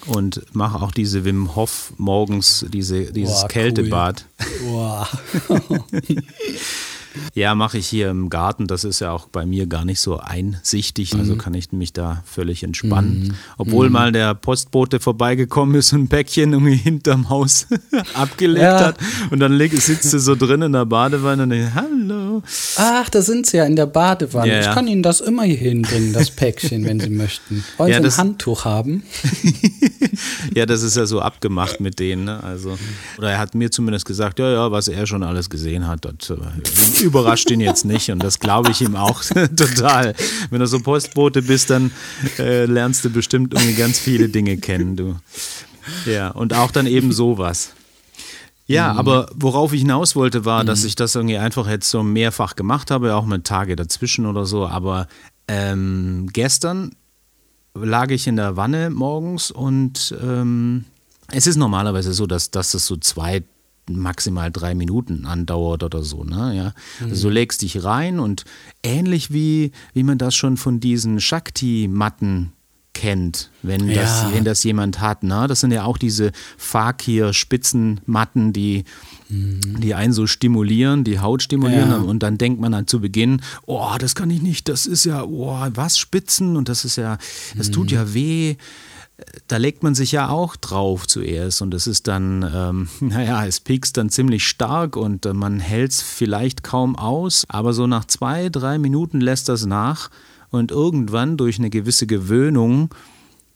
und mache auch diese Wim Hof morgens, diese, dieses Boah, Kältebad. Cool. Boah. Ja, mache ich hier im Garten. Das ist ja auch bei mir gar nicht so einsichtig. Also mhm. Also kann ich mich da völlig entspannen. Mhm. Obwohl mhm. mal der Postbote vorbeigekommen ist und ein Päckchen irgendwie hinterm Haus abgelegt ja. hat. Und dann sitzt du so drin in der Badewanne und denkst, hallo. Ach, da sind sie ja in der Badewanne. Ja, ja. Ich kann Ihnen das immer hier hinbringen, das Päckchen, wenn Sie möchten. Wollen Sie ein Handtuch haben? ja, das ist ja so abgemacht mit denen. Ne? Also, oder er hat mir zumindest gesagt, ja, ja, was er schon alles gesehen hat, das äh, überrascht ihn jetzt nicht. Und das glaube ich ihm auch total. Wenn du so Postbote bist, dann äh, lernst du bestimmt irgendwie ganz viele Dinge kennen, du. Ja, und auch dann eben sowas. Ja, mhm. aber worauf ich hinaus wollte, war, mhm. dass ich das irgendwie einfach jetzt so mehrfach gemacht habe, auch mit Tage dazwischen oder so. Aber ähm, gestern lag ich in der Wanne morgens und ähm, es ist normalerweise so, dass, dass das so zwei, maximal drei Minuten andauert oder so. Ne? Ja? Mhm. Also du legst dich rein und ähnlich wie, wie man das schon von diesen Shakti-Matten kennt, wenn, ja. das, wenn das jemand hat. Ne? Das sind ja auch diese Fakir-Spitzenmatten, die, mhm. die einen so stimulieren, die Haut stimulieren. Ja. Und dann denkt man dann zu Beginn, oh, das kann ich nicht, das ist ja, oh, was, Spitzen? Und das ist ja, das mhm. tut ja weh da legt man sich ja auch drauf zuerst und es ist dann, ähm, naja, es piekst dann ziemlich stark und äh, man hält es vielleicht kaum aus, aber so nach zwei, drei Minuten lässt das nach und irgendwann durch eine gewisse Gewöhnung,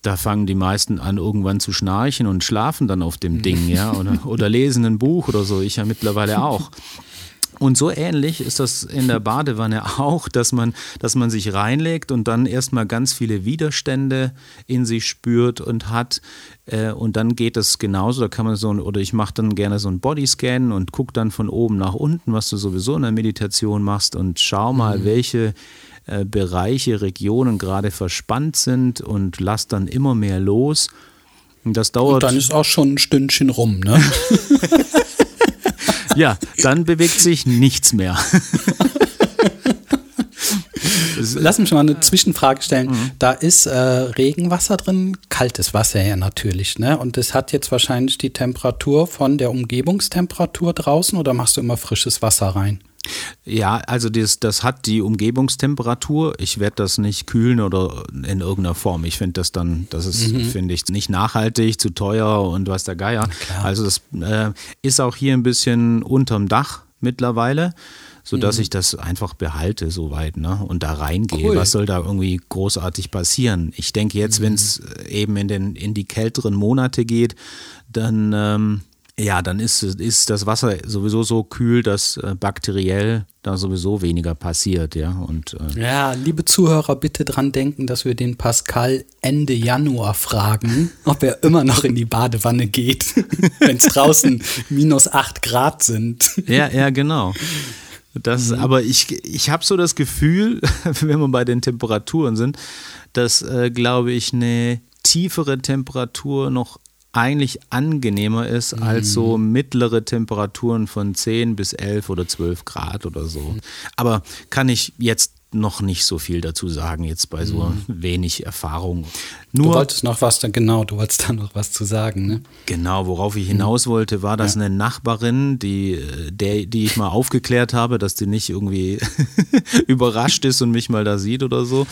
da fangen die meisten an, irgendwann zu schnarchen und schlafen dann auf dem Ding, ja, oder, oder lesen ein Buch oder so, ich ja mittlerweile auch. Und so ähnlich ist das in der Badewanne auch, dass man, dass man sich reinlegt und dann erstmal ganz viele Widerstände in sich spürt und hat. Äh, und dann geht es genauso. Da kann man so, oder ich mache dann gerne so einen Bodyscan und gucke dann von oben nach unten, was du sowieso in der Meditation machst und schau mal, mhm. welche äh, Bereiche, Regionen gerade verspannt sind und lass dann immer mehr los. Und das dauert. Und dann ist auch schon ein Stündchen rum, ne? ja, dann bewegt sich nichts mehr. Lass mich mal eine Zwischenfrage stellen. Mhm. Da ist äh, Regenwasser drin, kaltes Wasser ja natürlich, ne? Und das hat jetzt wahrscheinlich die Temperatur von der Umgebungstemperatur draußen oder machst du immer frisches Wasser rein? Ja, also das, das hat die Umgebungstemperatur. Ich werde das nicht kühlen oder in irgendeiner Form. Ich finde das dann, das ist, mhm. finde ich, nicht nachhaltig, zu teuer und was der Geier. Also das äh, ist auch hier ein bisschen unterm Dach mittlerweile sodass mhm. ich das einfach behalte soweit ne? und da reingehe. Cool. Was soll da irgendwie großartig passieren? Ich denke jetzt, mhm. wenn es eben in, den, in die kälteren Monate geht, dann ähm, ja, dann ist, ist das Wasser sowieso so kühl, dass äh, bakteriell da sowieso weniger passiert, ja. Und, äh ja, liebe Zuhörer, bitte dran denken, dass wir den Pascal Ende Januar fragen, ob er immer noch in die Badewanne geht, wenn es draußen minus acht Grad sind. Ja, ja, genau. Das, mhm. Aber ich, ich habe so das Gefühl, wenn wir bei den Temperaturen sind, dass, äh, glaube ich, eine tiefere Temperatur noch eigentlich angenehmer ist mhm. als so mittlere Temperaturen von 10 bis 11 oder 12 Grad oder so. Mhm. Aber kann ich jetzt noch nicht so viel dazu sagen, jetzt bei so mhm. wenig Erfahrung. Nur, du wolltest noch was, genau, du wolltest da noch was zu sagen, ne? Genau, worauf ich hinaus wollte, war, dass ja. eine Nachbarin, die, der, die ich mal aufgeklärt habe, dass die nicht irgendwie überrascht ist und mich mal da sieht oder so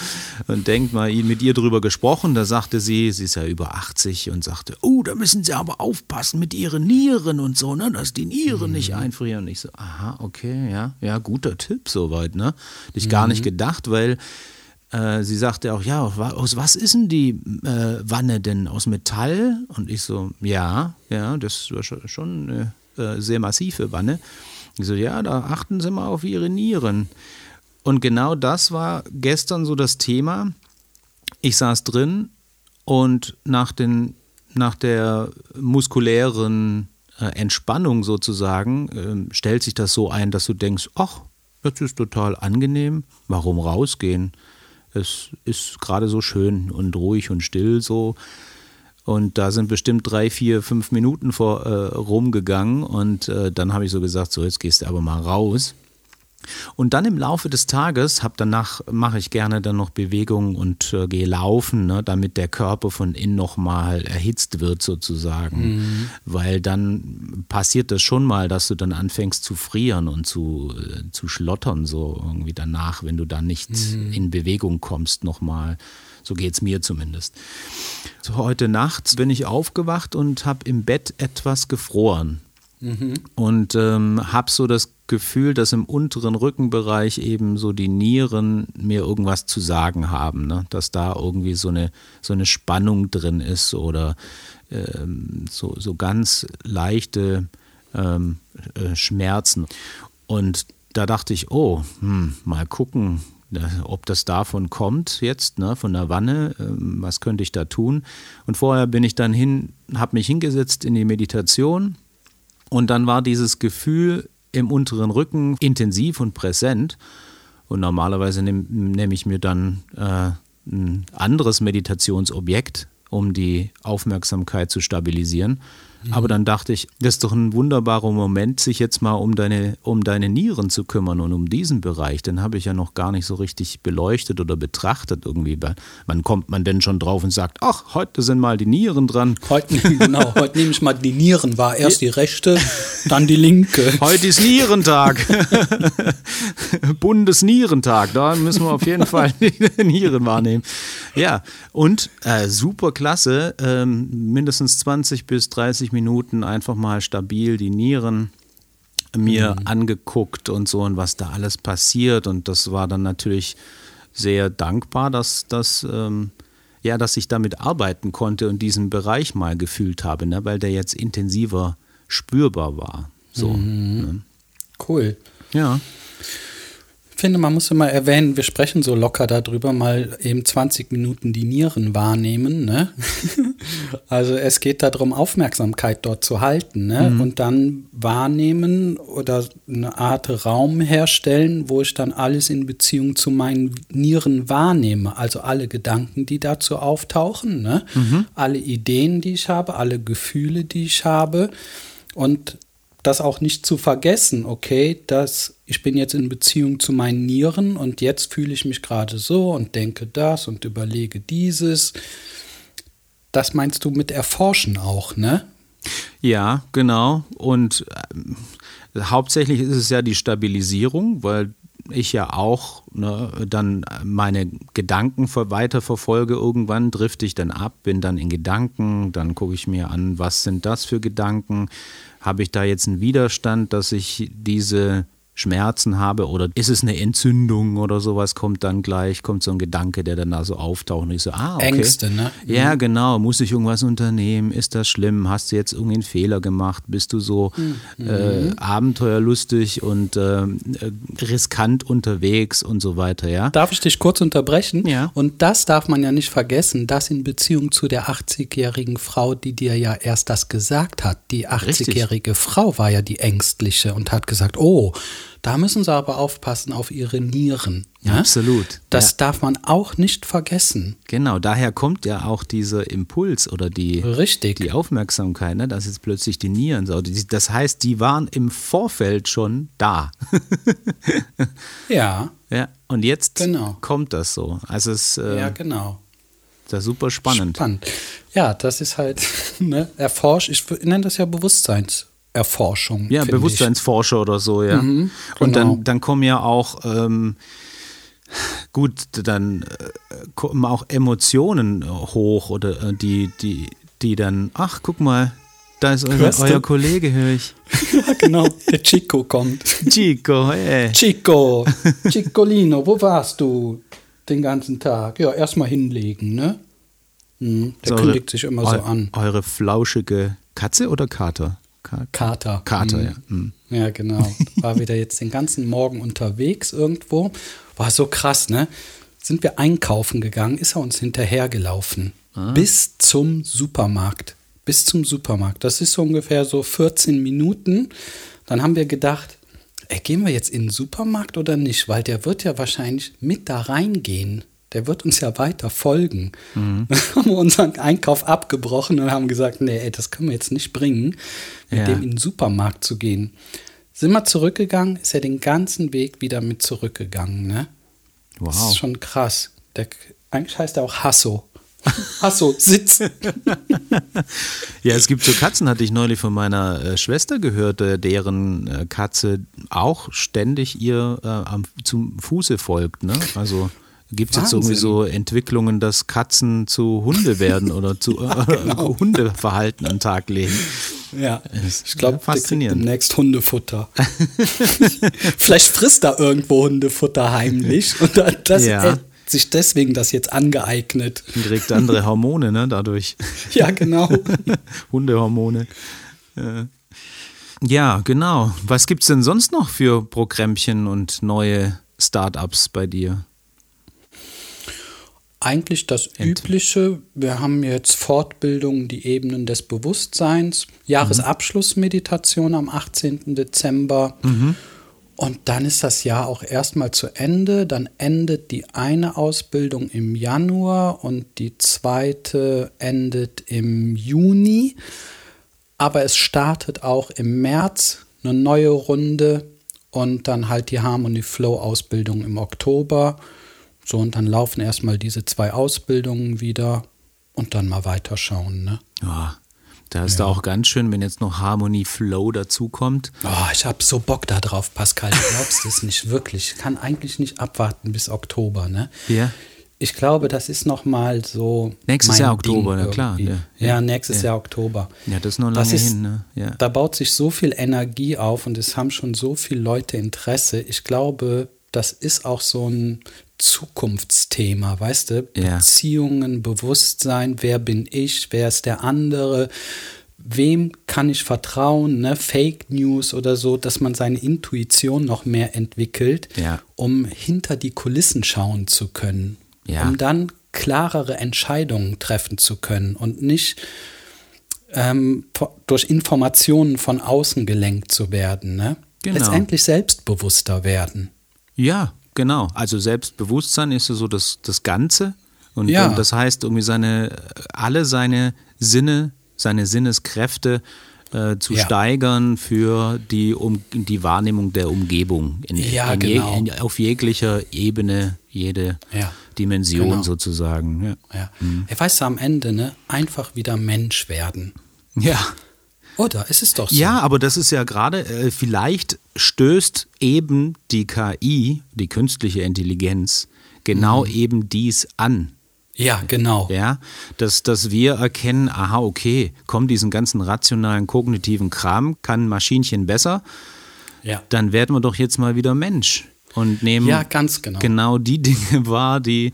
und denkt mal, mit ihr drüber gesprochen, da sagte sie, sie ist ja über 80 und sagte, oh, da müssen Sie aber aufpassen mit Ihren Nieren und so, ne, dass die Nieren mhm. nicht einfrieren. Und ich so, aha, okay, ja, ja, guter Tipp soweit, ne? Dich mhm. gar nicht gedacht, weil äh, sie sagte auch, ja, aus was ist denn die äh, Wanne denn? Aus Metall? Und ich so, ja, ja, das war schon eine äh, sehr massive Wanne. Ich so, ja, da achten Sie mal auf Ihre Nieren. Und genau das war gestern so das Thema. Ich saß drin und nach, den, nach der muskulären äh, Entspannung sozusagen ähm, stellt sich das so ein, dass du denkst, ach, das ist total angenehm, warum rausgehen? Es ist gerade so schön und ruhig und still so. Und da sind bestimmt drei, vier, fünf Minuten vor äh, rumgegangen und äh, dann habe ich so gesagt, so jetzt gehst du aber mal raus. Und dann im Laufe des Tages, hab danach mache ich gerne dann noch Bewegungen und äh, gehe laufen, ne, damit der Körper von innen nochmal erhitzt wird sozusagen. Mhm. Weil dann passiert das schon mal, dass du dann anfängst zu frieren und zu, äh, zu schlottern so irgendwie danach, wenn du dann nicht mhm. in Bewegung kommst nochmal. So geht es mir zumindest. So, heute Nacht bin ich aufgewacht und habe im Bett etwas gefroren. Mhm. Und ähm, habe so das Gefühl, dass im unteren Rückenbereich eben so die Nieren mir irgendwas zu sagen haben, ne? dass da irgendwie so eine, so eine Spannung drin ist oder ähm, so, so ganz leichte ähm, äh, Schmerzen. Und da dachte ich, oh, hm, mal gucken, ob das davon kommt jetzt, ne, von der Wanne, ähm, was könnte ich da tun? Und vorher bin ich dann hin, habe mich hingesetzt in die Meditation Und dann war dieses Gefühl im unteren Rücken intensiv und präsent. Und normalerweise nehme nehm ich mir dann äh, ein anderes Meditationsobjekt, um die Aufmerksamkeit zu stabilisieren. Aber dann dachte ich, das ist doch ein wunderbarer Moment, sich jetzt mal um deine, um deine Nieren zu kümmern und um diesen Bereich. Den habe ich ja noch gar nicht so richtig beleuchtet oder betrachtet irgendwie. Wann kommt man denn schon drauf und sagt, ach, heute sind mal die Nieren dran? Heute, genau, heute nehme ich mal die Nieren wahr. Erst die rechte, dann die linke. Heute ist Nierentag. Bundesnierentag. Da müssen wir auf jeden Fall die Nieren wahrnehmen. Ja, und äh, super klasse. Ähm, mindestens 20 bis 30 Minuten einfach mal stabil die Nieren mir mhm. angeguckt und so und was da alles passiert. Und das war dann natürlich sehr dankbar, dass, dass, ähm, ja, dass ich damit arbeiten konnte und diesen Bereich mal gefühlt habe, ne, weil der jetzt intensiver spürbar war. So, mhm. ne? Cool. Ja. Ich finde, man muss immer erwähnen, wir sprechen so locker darüber, mal eben 20 Minuten die Nieren wahrnehmen. Ne? also es geht darum, Aufmerksamkeit dort zu halten ne? Mhm. und dann wahrnehmen oder eine Art Raum herstellen, wo ich dann alles in Beziehung zu meinen Nieren wahrnehme. Also alle Gedanken, die dazu auftauchen, ne? Mhm. alle Ideen, die ich habe, alle Gefühle, die ich habe. Und das auch nicht zu vergessen, okay, dass ich bin jetzt in Beziehung zu meinen Nieren und jetzt fühle ich mich gerade so und denke das und überlege dieses. Das meinst du mit erforschen auch, ne? Ja, genau. Und äh, hauptsächlich ist es ja die Stabilisierung, weil ich ja auch ne, dann meine Gedanken weiterverfolge. Irgendwann drifte ich dann ab, bin dann in Gedanken, dann gucke ich mir an, was sind das für Gedanken, habe ich da jetzt einen Widerstand, dass ich diese Schmerzen habe oder ist es eine Entzündung oder sowas, kommt dann gleich, kommt so ein Gedanke, der dann da so auftaucht und ich so, ah, okay. Ängste, ne? Ja, mhm. genau, muss ich irgendwas unternehmen, ist das schlimm, hast du jetzt irgendeinen Fehler gemacht, bist du so mhm. äh, abenteuerlustig und äh, riskant unterwegs und so weiter, ja? Darf ich dich kurz unterbrechen? Ja. Und das darf man ja nicht vergessen, das in Beziehung zu der 80-jährigen Frau, die dir ja erst das gesagt hat. Die 80-jährige Frau war ja die ängstliche und hat gesagt, oh, da müssen sie aber aufpassen auf ihre Nieren. Ja, absolut. Das ja. darf man auch nicht vergessen. Genau, daher kommt ja auch dieser Impuls oder die, Richtig. die Aufmerksamkeit, ne, dass jetzt plötzlich die Nieren so. Das heißt, die waren im Vorfeld schon da. ja. Ja, und jetzt genau. kommt das so. Also es, äh, ja, genau. Das ist super spannend. Spannend. Ja, das ist halt ne, erforscht. Ich nenne das ja Bewusstseins. Erforschung. Ja, Bewusstseinsforscher oder so, ja. Mhm, genau. Und dann, dann kommen ja auch, ähm, gut, dann äh, kommen auch Emotionen hoch oder äh, die, die, die dann, ach, guck mal, da ist euer, euer Kollege, höre ich. ja, genau, der Chico kommt. Chico, ey. Chico, Ciccolino, wo warst du den ganzen Tag? Ja, erstmal hinlegen, ne? Hm, der so kündigt sich immer so an. Eure flauschige Katze oder Kater? Kater. Kater, mhm. ja. Mhm. Ja, genau. War wieder jetzt den ganzen Morgen unterwegs irgendwo. War so krass, ne? Sind wir einkaufen gegangen, ist er uns hinterhergelaufen. Ah. Bis zum Supermarkt. Bis zum Supermarkt. Das ist so ungefähr so 14 Minuten. Dann haben wir gedacht, ey, gehen wir jetzt in den Supermarkt oder nicht? Weil der wird ja wahrscheinlich mit da reingehen der wird uns ja weiter folgen. Mhm. Dann haben wir unseren Einkauf abgebrochen und haben gesagt, nee, ey, das können wir jetzt nicht bringen, mit ja. dem in den Supermarkt zu gehen. Sind wir zurückgegangen, ist er den ganzen Weg wieder mit zurückgegangen. Ne? Wow. Das ist schon krass. Der, eigentlich heißt er auch Hasso. Hasso, sitz. ja, es gibt so Katzen, hatte ich neulich von meiner äh, Schwester gehört, äh, deren äh, Katze auch ständig ihr äh, am, zum Fuße folgt. Ne? Also Gibt es jetzt irgendwie so Entwicklungen, dass Katzen zu Hunde werden oder zu ja, genau. Hundeverhalten an den Tag legen? Ja, ich glaube, faszinierend. Demnächst Hundefutter. Vielleicht frisst er irgendwo Hundefutter heimlich und das ja. sich deswegen das jetzt angeeignet. Und kriegt andere Hormone, ne, dadurch. Ja, genau. Hundehormone. Ja, genau. Was gibt es denn sonst noch für Programmchen und neue Startups bei dir? Eigentlich das Übliche. Wir haben jetzt Fortbildungen, die Ebenen des Bewusstseins, Jahresabschlussmeditation am 18. Dezember. Und dann ist das Jahr auch erstmal zu Ende. Dann endet die eine Ausbildung im Januar und die zweite endet im Juni. Aber es startet auch im März eine neue Runde und dann halt die Harmony Flow Ausbildung im Oktober. So, und dann laufen erstmal diese zwei Ausbildungen wieder und dann mal weiterschauen. Ne? Ja, da ist ja. auch ganz schön, wenn jetzt noch Harmony Flow dazukommt. Oh, ich habe so Bock da drauf, Pascal. Du glaubst es nicht wirklich. Ich kann eigentlich nicht abwarten bis Oktober. Ne? Ja. Ich glaube, das ist noch mal so. Nächstes Jahr Oktober, na klar. Ja, ja nächstes ja. Jahr Oktober. Ja, das ist noch lange ist, hin. Ne? Ja. Da baut sich so viel Energie auf und es haben schon so viele Leute Interesse. Ich glaube, das ist auch so ein Zukunftsthema, weißt du? Ja. Beziehungen, Bewusstsein, wer bin ich, wer ist der andere, wem kann ich vertrauen, ne? Fake News oder so, dass man seine Intuition noch mehr entwickelt, ja. um hinter die Kulissen schauen zu können, ja. um dann klarere Entscheidungen treffen zu können und nicht ähm, durch Informationen von außen gelenkt zu werden. Ne? Genau. Letztendlich selbstbewusster werden. Ja, genau. Also Selbstbewusstsein ist so das, das Ganze. Und, Ja. und das heißt, irgendwie seine, alle seine Sinne, seine Sinneskräfte äh, zu Ja. steigern für die, um, die Wahrnehmung der Umgebung. In, Ja, in genau. in, auf jeglicher Ebene, jede Ja. Dimension Genau. sozusagen. Ja. Ja. Ja, weißt du, am Ende, ne, einfach wieder Mensch werden. ja. Oder? Es ist doch so. Ja, aber das ist ja gerade, äh, vielleicht stößt eben die KI, die künstliche Intelligenz, genau Mhm. eben dies an. Ja, genau. Ja, dass, dass wir erkennen, aha, okay, komm, diesen ganzen rationalen, kognitiven Kram kann ein Maschinchen besser, Ja. dann werden wir doch jetzt mal wieder Mensch und nehmen Ja, ganz genau. genau die Dinge wahr, die,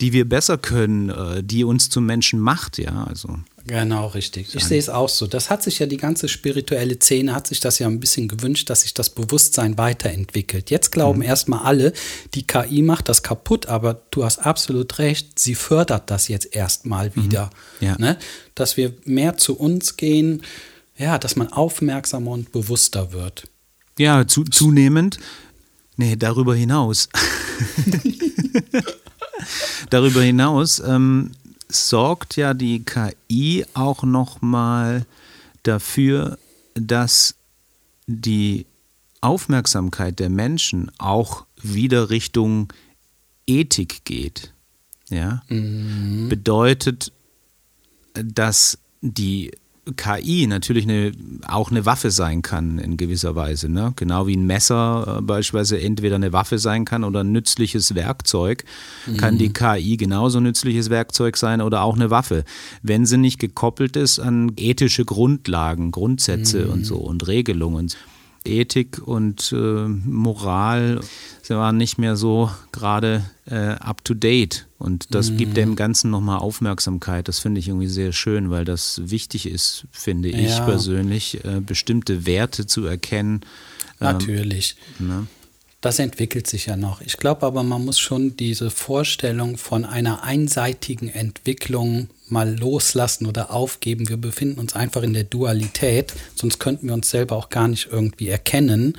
die wir besser können, äh, die uns zum Menschen macht, ja, also. Genau, richtig. Ich sehe es auch so. Das hat sich ja die ganze spirituelle Szene, hat sich das ja ein bisschen gewünscht, dass sich das Bewusstsein weiterentwickelt. Jetzt glauben Mhm. erstmal alle, die KI macht das kaputt, aber du hast absolut recht, sie fördert das jetzt erstmal wieder. Mhm. Ja. Ne? Dass wir mehr zu uns gehen, ja, dass man aufmerksamer und bewusster wird. Ja, zu, zunehmend. Nee, darüber hinaus. darüber hinaus ähm, sorgt ja die KI auch nochmal dafür, dass die Aufmerksamkeit der Menschen auch wieder Richtung Ethik geht. Ja? Bedeutet, dass die KI natürlich eine, auch eine Waffe sein kann in gewisser Weise. Ne? Genau wie ein Messer äh, beispielsweise entweder eine Waffe sein kann oder ein nützliches Werkzeug, kann die KI genauso nützliches Werkzeug sein oder auch eine Waffe, wenn sie nicht gekoppelt ist an ethische Grundlagen, Grundsätze und so und Regelungen. Ethik und äh, Moral sie waren nicht mehr so gerade äh, up to date. Und das gibt dem Ganzen nochmal Aufmerksamkeit. Das finde ich irgendwie sehr schön, weil das wichtig ist, finde ich Ja. persönlich, äh, bestimmte Werte zu erkennen. Natürlich. Ne? Das entwickelt sich ja noch. Ich glaube aber, man muss schon diese Vorstellung von einer einseitigen Entwicklung mal loslassen oder aufgeben. Wir befinden uns einfach in der Dualität, sonst könnten wir uns selber auch gar nicht irgendwie erkennen.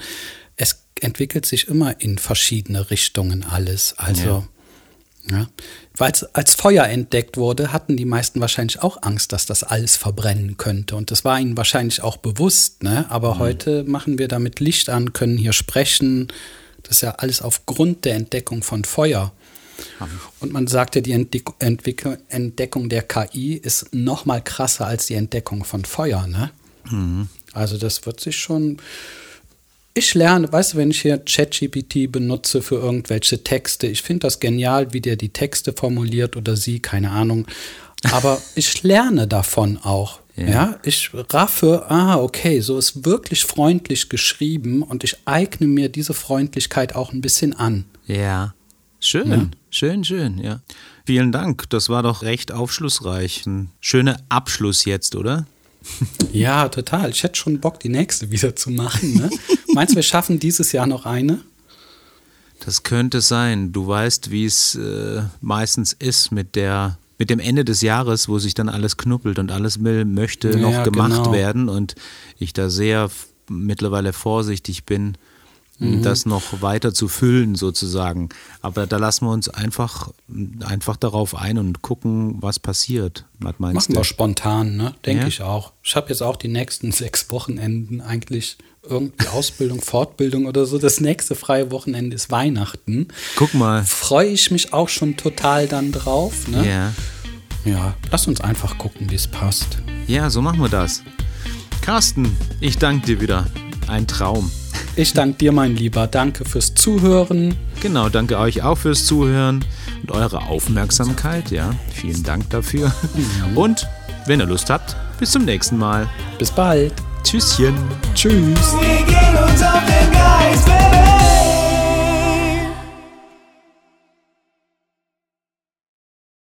Es entwickelt sich immer in verschiedene Richtungen alles. Also, ja. Weil es als Feuer entdeckt wurde, hatten die meisten wahrscheinlich auch Angst, dass das alles verbrennen könnte. Und das war ihnen wahrscheinlich auch bewusst. Ne? Aber heute machen wir damit Licht an, können hier sprechen. Das ist ja alles aufgrund der Entdeckung von Feuer. Und man sagte, die Entdeckung der KI ist noch mal krasser als die Entdeckung von Feuer. Ne? Also das wird sich schon. Ich lerne, weißt du, wenn ich hier ChatGPT benutze für irgendwelche Texte, ich finde das genial, wie der die Texte formuliert oder sie, keine Ahnung. Aber ich lerne davon auch. Ja. Ja. ich raffe, ah, okay, so ist wirklich freundlich geschrieben und ich eigne mir diese Freundlichkeit auch ein bisschen an. Ja. Schön, Ja. schön, schön, ja. Vielen Dank. Das war doch recht aufschlussreich. Ein schöner Abschluss jetzt, oder? Ja, total. Ich hätte schon Bock, die nächste wieder zu machen. Ne? Meinst du, wir schaffen dieses Jahr noch eine? Das könnte sein. Du weißt, wie es äh, meistens ist mit der mit dem Ende des Jahres, wo sich dann alles knuppelt und alles will, möchte Ja, noch gemacht genau. werden und ich da sehr mittlerweile vorsichtig bin, Mhm. das noch weiter zu füllen sozusagen. Aber da lassen wir uns einfach, einfach darauf ein und gucken, was passiert. Was meinst Machen du? wir spontan, ne? Denke Ja. ich auch. Ich habe jetzt auch die nächsten sechs Wochenenden eigentlich irgendwie Ausbildung, Fortbildung oder so. Das nächste freie Wochenende ist Weihnachten. Guck mal. Freue ich mich auch schon total dann drauf. Ne? Ja. ja, lass uns einfach gucken, wie es passt. ja, so machen wir das. Carsten, ich danke dir wieder. Ein Traum. Ich danke dir, mein Lieber. Danke fürs Zuhören. Genau, danke euch auch fürs Zuhören und eure Aufmerksamkeit. Ja, vielen Dank dafür. Und wenn ihr Lust habt, bis zum nächsten Mal. Bis bald. Tschüsschen. Tschüss. Wir gehen uns auf den Geist, Baby.